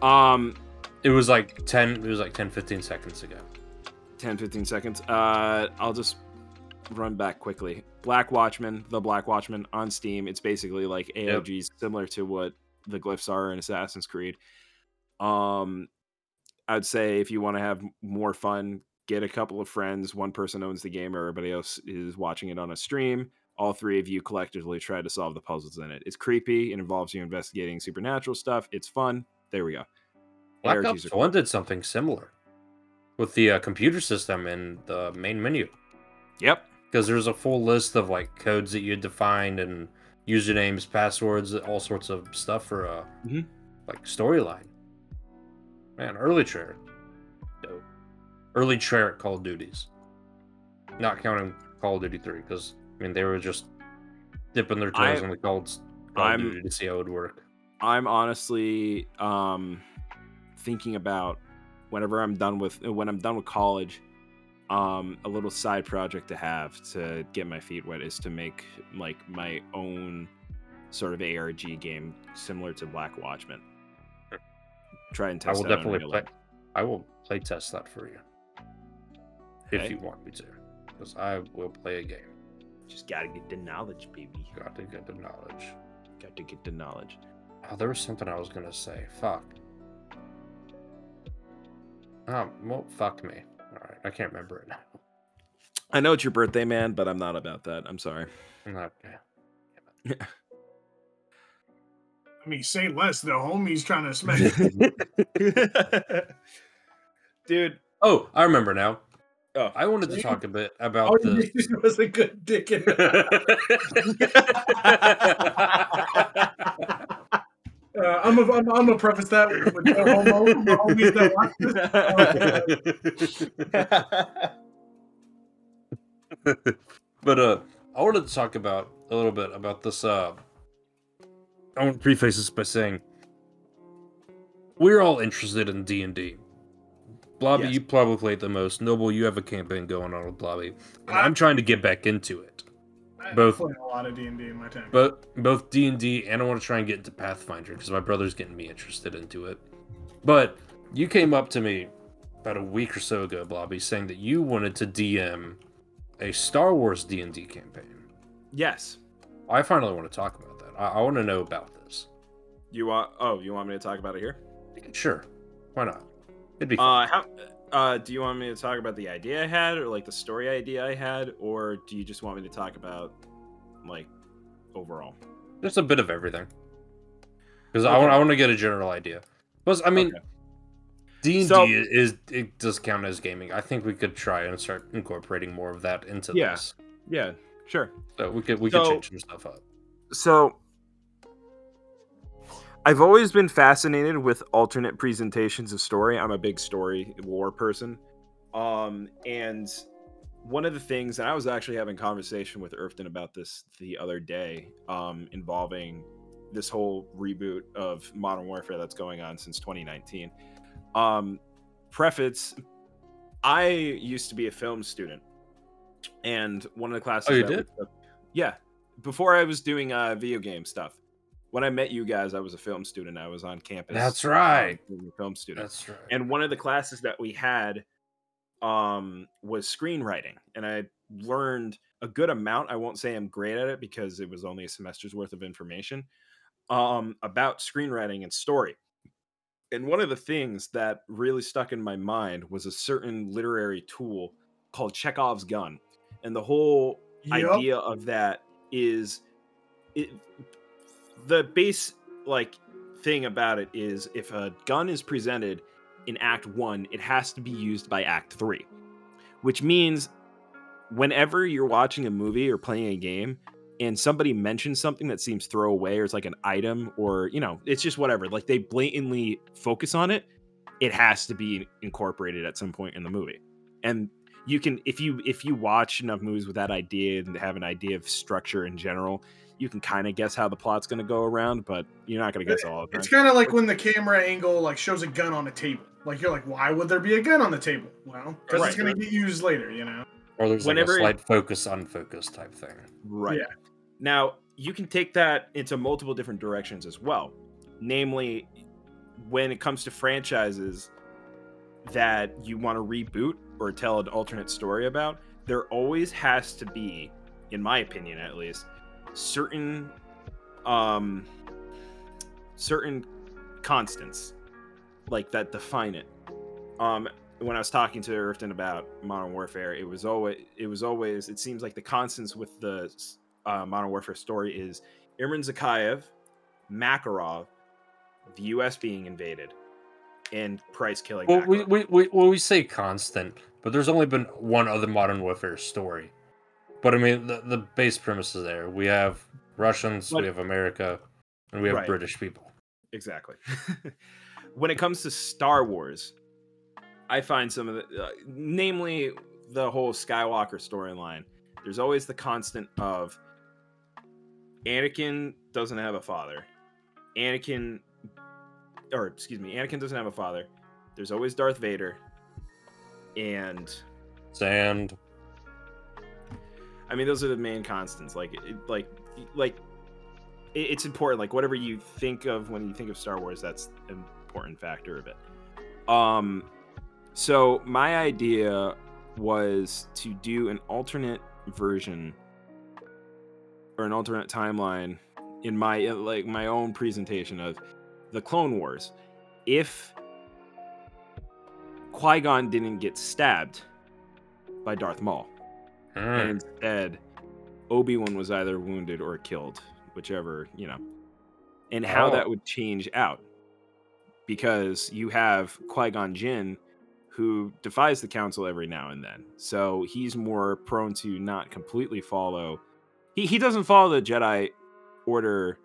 Um, It was like 10 it was like 10 15 seconds ago. 10 15 seconds. Uh i'll just run back quickly. Black watchman the black watchman on steam. It's basically like ARGs similar to what the glyphs are in assassin's creed. Um i'd say if you want to have more fun get a couple of friends. One person owns the game or everybody else is watching it on a stream. All three of you collectively try to solve the puzzles in it. It's creepy it involves you investigating supernatural stuff. It's fun. There we go Black Ops are 1 did something similar with the uh, computer system in the main menu yep because there's a full list of like codes that you had to find and usernames, passwords, all sorts of stuff for a Mhm. like storyline. Man, early Treyarch, dope. Early Treyarch Call of Duties, not counting Call of Duty 3 because I mean they were just dipping their toes I- in the cold Call of Duty to see how it would work. I'm honestly um thinking about whenever I'm done with when I'm done with college, um a little side project to have to get my feet wet is to make like my own sort of ARG game similar to Black Watchman. Try and test. I will that definitely play. life. I will play test that for you if you want me to, because I will play a game. Just gotta get the knowledge, baby. Got to get the knowledge. Got to get the knowledge. Oh, there was something I was gonna say. Fuck. Oh, well, fuck me. All right, I can't remember it now. I know it's your birthday, man, but I'm not about that. I'm sorry. Okay. I mean, say less. The homie's trying to smash. Dude. Oh, I remember now. Oh. I wanted to talk a bit about All the. you needed was a good dick in it. Uh, I'm a, I'm, I'm gonna preface that with, with no homo. My homies that watch this. but uh, I wanted to talk about a little bit about this uh, I want to preface this by saying we're all interested in D and D. Blobby, Yes. you probably played the most. Noble, you have a campaign going on with Blobby, and I- I'm trying to get back into it. I Both- played a lot of D and D in my time. But both D and D, and I want to try and get into Pathfinder because my brother's getting me interested into it. But you came up to me about a week or so ago, Blobby, saying that you wanted to DM a Star Wars D and D campaign. Yes. I finally want to talk about that. I, I want to know about this. You want? Oh, you want me to talk about it here? Sure, why not? It'd be fun. Uh, how? Uh, do you want me to talk about the idea I had, or like the story idea I had, or do you just want me to talk about like overall? just a bit of everything. Because I want I want to get a general idea. Plus, I mean, D and D is it does count as gaming. I think we could try and start incorporating more of that into Yeah. this. Yeah, sure. So we could we could change some stuff up. So I've always been fascinated with alternate presentations of story. I'm a big story war person. Um and one of the things and I was actually having a conversation with Irfton about this the other day um involving this whole reboot of Modern Warfare that's going on since 2019. Um preface I used to be a film student and one of the classes Oh, you did? took- yeah, before I was doing uh, video game stuff. When I met you guys, I was a film student. I was on campus. That's right. film student. That's right. and one of the classes that we had um, was screenwriting, and I learned a good amount. I won't say I'm great at it because it was only a semester's worth of information um, about screenwriting and story. And one of the things that really stuck in my mind was a certain literary tool called Chekhov's gun. And the whole Yup. idea of that is it the base like thing about it is if a gun is presented in act 1 it has to be used by act 3 which means whenever you're watching a movie or playing a game and somebody mentions something that seems throwaway or it's like an item or you know it's just whatever like they blatantly focus on it it has to be incorporated at some point in the movie. And you can if you if you watch enough movies with that idea and have an idea of structure in general you can kind of guess how the plot's going to go around but you're not going to guess all of it It's kind of like when the camera angle like shows a gun on a table. Like you're like, why would there be a gun on the table? Well, because it's Right. gonna get used later, you know. or there's whenever- like a slight focus unfocus type thing. Right. Yeah. Now, you can take that into multiple different directions as well. Namely, when it comes to franchises that you want to reboot or tell an alternate story about, there always has to be, in my opinion at least, certain um certain constants like that define it. Um when I was talking to Irfton about Modern Warfare, it was always it was always it seems like the constants with the uh, Modern Warfare story is Imran Zakhaev, Makarov, the U.S. being invaded, and Price killing. Well, we, we, we, well, we say constant, but there's only been one other Modern Warfare story. But I mean, the, the base premise is there. We have Russians, But- we have America, and we have Right. British people. exactly. when it comes to Star Wars, I find some of the, uh, namely the whole Skywalker storyline. There's always the constant of Anakin doesn't have a father. Anakin, or excuse me, Anakin doesn't have a father. There's always Darth Vader, and Sand. I mean, those are the main constants. Like, it, like, like, it, it's important. Like, whatever you think of when you think of Star Wars, that's an important factor of it. Um, so my idea was to do an alternate version or an alternate timeline in my like my own presentation of the Clone Wars. If Qui Gon didn't get stabbed by Darth Maul Hmm. and instead Obi-Wan was either wounded or killed, whichever, you know. And how Oh. that would change out. Because you have Qui-Gon Jinn who defies the council every now and then. So he's more prone to not completely follow he he doesn't follow the Jedi order.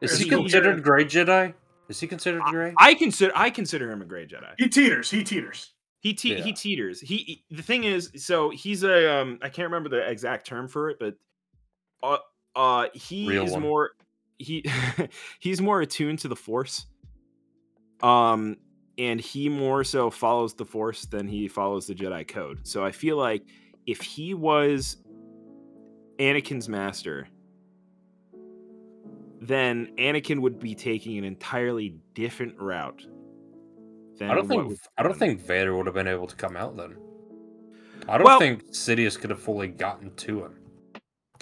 Is Is he he considered considered- gray Jedi? Is he considered gray? I consider I consider him a gray Jedi. He teeters. He teeters. He te- Yeah. he teeters. He, he- the thing is, so he's a um I can't remember the exact term for it, but uh uh he Real is one. more he he's more attuned to the Force. Um, and he more so follows the Force than he follows the Jedi Code. So I feel like if he was Anakin's master, then Anakin would be taking an entirely different route. Than I don't think I don't think Vader would have been able to come out then. I don't Well- think Sidious could have fully gotten to him.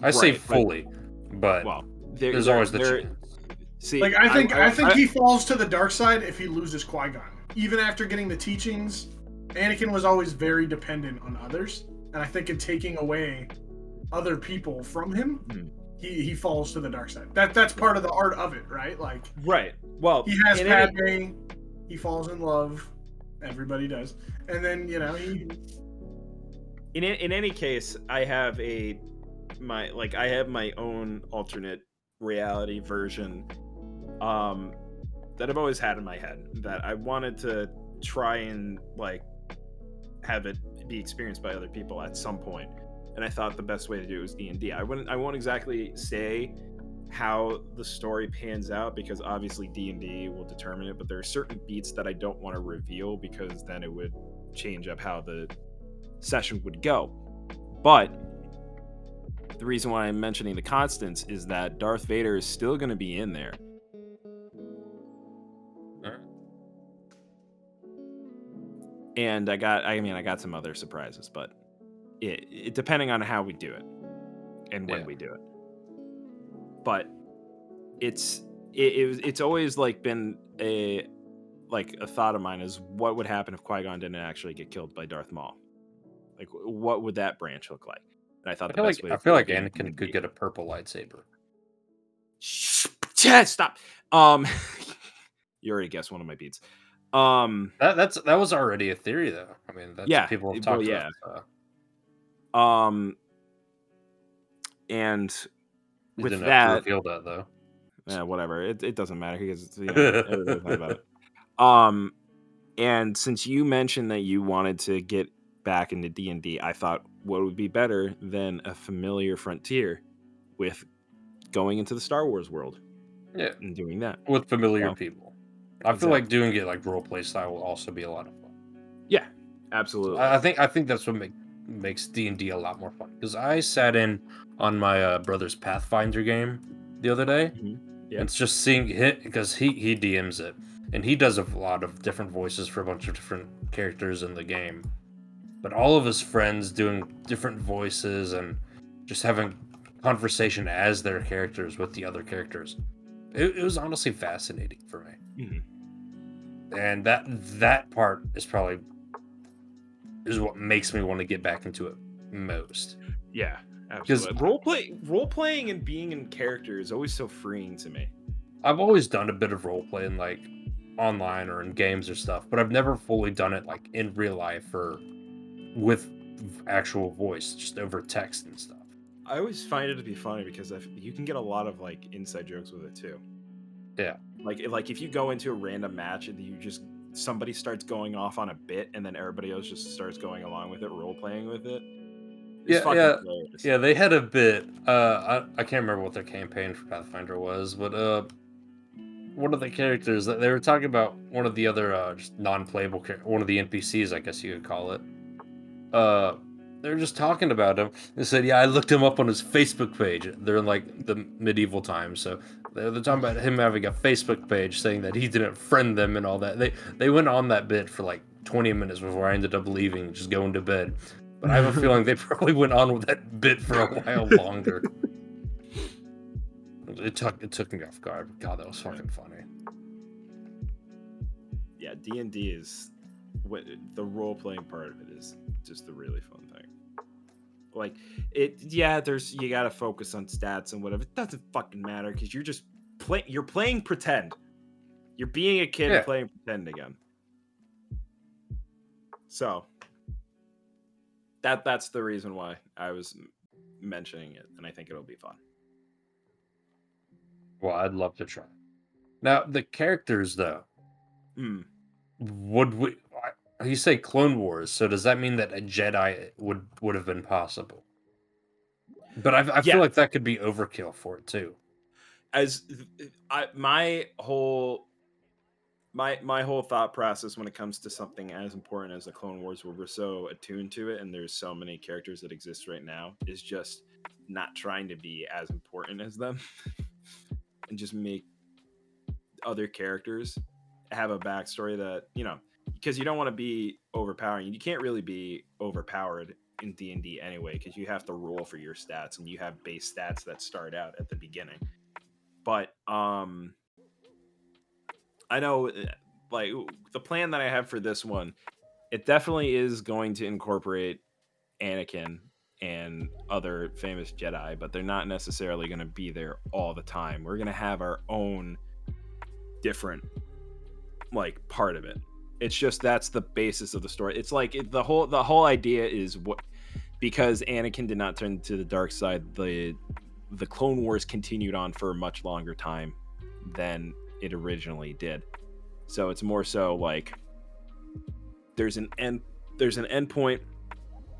I say Right, but- fully, but Well, there, there's there- always the there- chance. See, Like I think I, think he falls to the dark side if he loses Qui Gon. Even after getting the teachings, Anakin was always very dependent on others, and I think in taking away other people from him, Hmm. he he falls to the dark side. That that's part of the art of it, right? Like right. Well, he has in any- Padme, he falls in love, everybody does, and then you know he in in any case, I have a my like I have my own alternate reality version um that I've always had in my head that I wanted to try and like have it be experienced by other people at some point. And I thought the best way to do it was D&D. I wouldn't I won't exactly say how the story pans out because obviously D&D will determine it, but there are certain beats that I don't want to reveal because then it would change up how the session would go. But the reason why I'm mentioning the constants is that Darth Vader is still going to be in there. And I got, I mean, I got some other surprises, but it, it depending on how we do it and when Yeah. we do it. But it's it, it it's always like been a like a thought of mine is what would happen if Qui Gon didn't actually get killed by Darth Maul? Like, what would that branch look like? And I thought I the best like way I feel like it would be- Anakin could get a purple lightsaber. Shh, yeah, stop. Um, you already guessed one of my beats. Um, That that's that was already a theory though. I mean, that's Yeah, people have well, talked yeah. about. Uh, um, and with didn't that, reveal that though. yeah, whatever. It, it doesn't matter because it's, you know, about it. Um, and since you mentioned that you wanted to get back into D and I thought what would be better than a familiar frontier with going into the Star Wars world Yeah, and doing that. with familiar people. I feel like doing it like role play style will also be a lot of fun. Yeah, absolutely. I I think I think that's what make, makes D and D a lot more fun. Because I sat in on my uh, brother's Pathfinder game the other day. Mhm. Yeah. And it's just seeing hit because he he DMs it, and he does a lot of different voices for a bunch of different characters in the game. But all of his friends doing different voices and just having conversation as their characters with the other characters. It, it was honestly fascinating for me Mhm. and that that part is probably is what makes me want to get back into it most Yeah, 'Cause- absolutely. Role play, role playing, and being in character is always so freeing to me. i've always done a bit of role playing like online or in games or stuff but i've never fully done it like in real life or with actual voice just over text and stuff I always find it to be funny because you can get a lot of like inside jokes with it too. Yeah. Like like if you go into a random match and you just somebody starts going off on a bit and then everybody else just starts going along with it, role playing with it. it's Yeah, yeah, hilarious. yeah they had a bit uh I, I can't remember what their campaign for pathfinder was but uh one of the characters that they were talking about one of the other uh just non-playable char- one of the npcs i guess you could call it uh they were just talking about him they said yeah i looked him up on his facebook page they're in like the medieval times so they're, talking about him having a facebook page saying that he didn't friend them and all that they they went on that bit for like 20 minutes before i ended up leaving just going to bed but i have a feeling they probably went on with that bit for a while longer it took it took me off guard god that was fucking funny yeah. D and D is what the role playing part of it is just the really fun. Like it, yeah. There's you got to focus on stats and whatever. It doesn't fucking matter because you're just play. You're playing pretend. You're being a kid Yeah. playing pretend again. So that that's the reason why I was mentioning it, and I think it'll be fun. well i'd love to try now the characters though Hmm. would we you say clone wars so does that mean that a jedi would would have been possible but i, I Yeah. feel like that could be overkill for it too as I my whole my my whole thought process when it comes to something as important as the Clone Wars, where we're so attuned to it, and there's so many characters that exist right now, is just not trying to be as important as them, and just make other characters have a backstory that you know, because you don't want to be overpowering. You can't really be overpowered in D and D anyway, because you have to roll for your stats, and you have base stats that start out at the beginning. But um I know uh, like the plan that I have for this one, it definitely is going to incorporate Anakin and other famous Jedi, but they're not necessarily going to be there all the time. We're going to have our own different like part of it. It's just that's the basis of the story. It's like it, the whole the whole idea is what because Anakin did not turn to the dark side, the the Clone Wars continued on for a much longer time than it originally did. So it's more so like there's an end there's an endpoint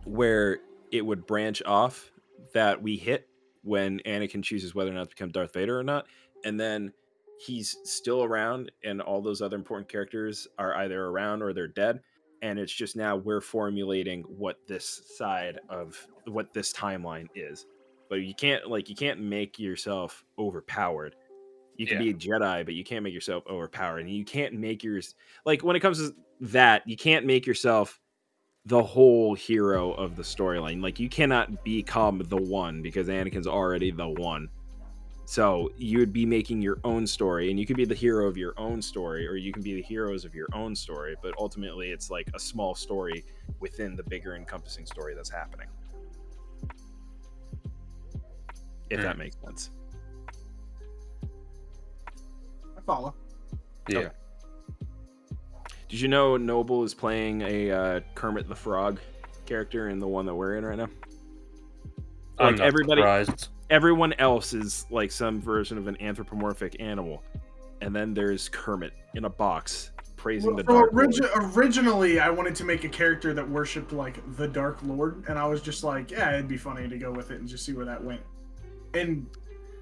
where it would branch off that we hit when Anakin chooses whether or not to become Darth Vader or not, and then he's still around, and all those other important characters are either around or they're dead. And it's just now we're formulating what this side of what this timeline is. But you can't like you can't make yourself overpowered you can Yeah. be a Jedi, but you can't make yourself overpowered, and you can't make yours like when it comes to that, you can't make yourself the whole hero of the storyline. Like you cannot become the one because Anakin's already the one. So you would be making your own story, and you could be the hero of your own story, or you can be the heroes of your own story. But ultimately, it's like a small story within the bigger encompassing story that's happening. If that Hmm. makes sense. I follow. Yeah. Okay. Did you know Noble is playing a uh, Kermit the Frog character in the one that we're in right now? I'm Like not everybody, surprised. Everyone else is like some version of an anthropomorphic animal, and then there's Kermit in a box praising Well, the so Dark Lord. origi- originally, I wanted to make a character that worshipped like the Dark Lord, and I was just like, yeah, it'd be funny to go with it and just see where that went. And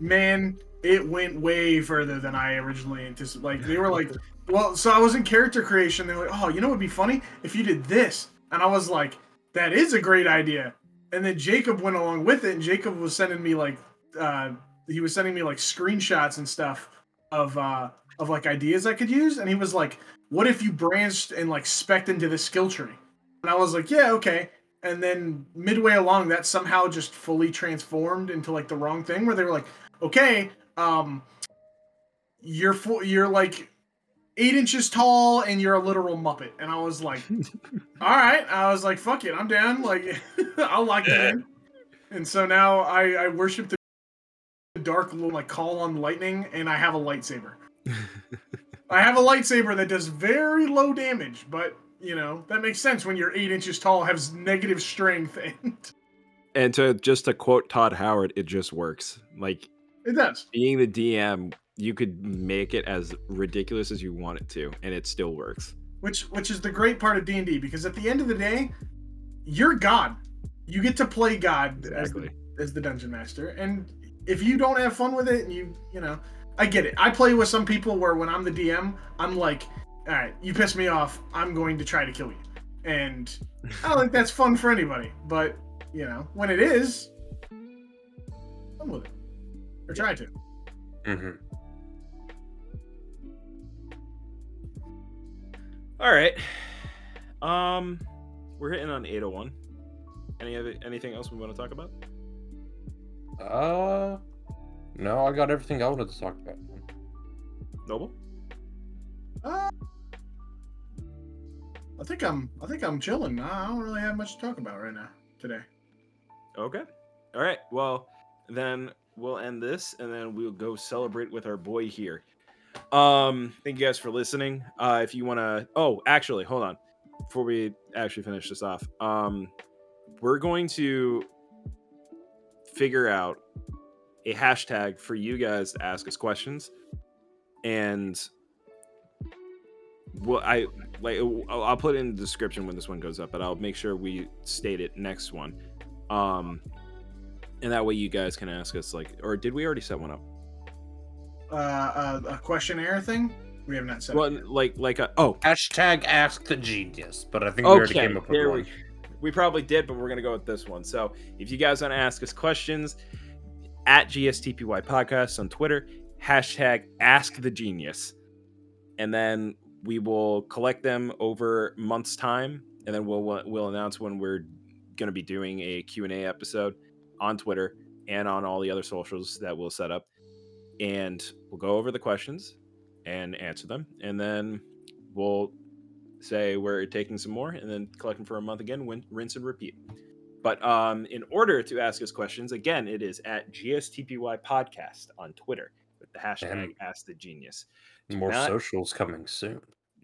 man, it went way further than I originally anticipated. Like they were like, well, so I was in character creation. They were like, oh, you know, what'd be funny if you did this, and I was like, that is a great idea. And then Jacob went along with it, and Jacob was sending me like, uh, he was sending me like screenshots and stuff of uh of like ideas I could use, and he was like, what if you branched and like spec into the skill tree? And I was like, yeah, okay. And then midway along, that somehow just fully transformed into like the wrong thing, where they were like, okay, um, you're full, you're like eight inches tall and you're a literal muppet. And I was like, all right. I was like, fuck it, I'm down. Like, I'll lock that in. And so now I I worship the dark Lord, like call on lightning, and I have a lightsaber. I have a lightsaber that does very low damage, but you know that makes sense when you're eight inches tall, has negative strength, and and to just to quote Todd Howard, it just works. Like it does. being the DM, you could make it as ridiculous as you want it to, and it still works. Which which is the great part of D and D because at the end of the day, you're God. You get to play God as the, as the dungeon master, and if you don't have fun with it, and you you know, I get it. I play with some people where when I'm the DM, I'm like, all right, you piss me off, I'm going to try to kill you, and I don't think that's fun for anybody. But you know, when it is, fun with it or try to. hmm All right. Um, we're hitting on 801. Any other anything else we want to talk about? Uh, no, I got everything I wanted to talk about. Noble? Uh, I think I'm I think I'm chilling. I don't really have much to talk about right now today. Okay. All right. Well, then we'll end this and then we'll go celebrate with our boy here. Um, thank you guys for listening. Uh if you want to Oh, actually, hold on. Before we actually finish this off. Um we're going to figure out a hashtag for you guys to ask us questions and well i like I'll, put in the description when this one goes up but i'll make sure we state it next one um and that way you guys can ask us like or did we already set one up uh, a, a questionnaire thing? We have not said. Well, it like like a oh Hashtag ask the genius, but I think we already okay came up with there one. we we probably did, but we're gonna go with this one. So if you guys want to ask us questions at GSTPY Podcast on Twitter, hashtag Ask the Genius, and then we will collect them over months time, and then we'll we'll announce when we're gonna be doing a Q and A episode on Twitter and on all the other socials that we'll set up, and we'll go over the questions and answer them, and then we'll say we're taking some more and then collect them for a month again, win, rinse and repeat. But um, in order to ask us questions, again, it is at GSTPY Podcast on Twitter with the hashtag And- Ask the Genius. More not- socials coming soon.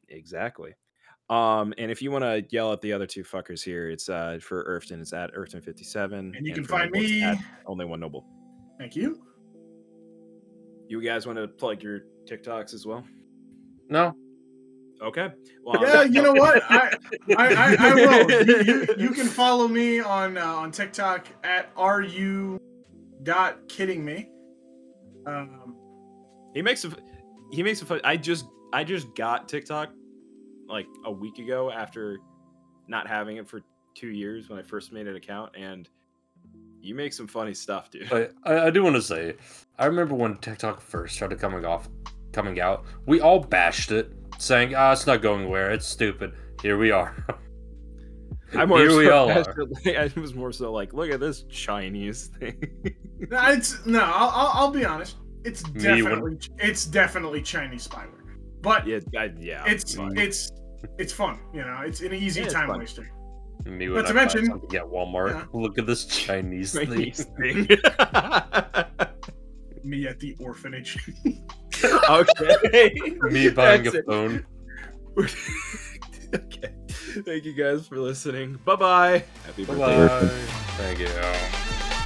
Exactly. Um, and if you want to yell at the other two fuckers here, it's uh, for Irfton, it's at Irfton57. and you can find me. at Only One Noble. Thank you. You guys want to plug your TikToks as well? No, Okay. Well, Yeah, you know what? I I, I, I will. You, you, you can follow me on uh, on TikTok at ru dot kidding me. Um, He makes a he makes a fun. I just I just got TikTok like a week ago after not having it for two years when I first made an account, and you make some funny stuff, dude. but I, I do want to say, I remember when TikTok first started coming off, coming out. We all bashed it, saying, "Ah, it's not going where. It's stupid." Here we are. I more Here we all are. actually- I was more so like, look at this Chinese thing. no, it's no. I'll, I'll, I'll be honest. It's Me definitely it's definitely Chinese spyware, but yeah, I, yeah. it's fine. it's it's fun. You know, it's an easy Yeah, time waster. Me Not to mention- something at Walmart. Yeah. Look at this Chinese thing. Chinese thing. Me at the orphanage. okay. Me buying That's a it. phone. okay. Thank you guys for listening. Bye bye. Happy Bye birthday. bye. Thank you.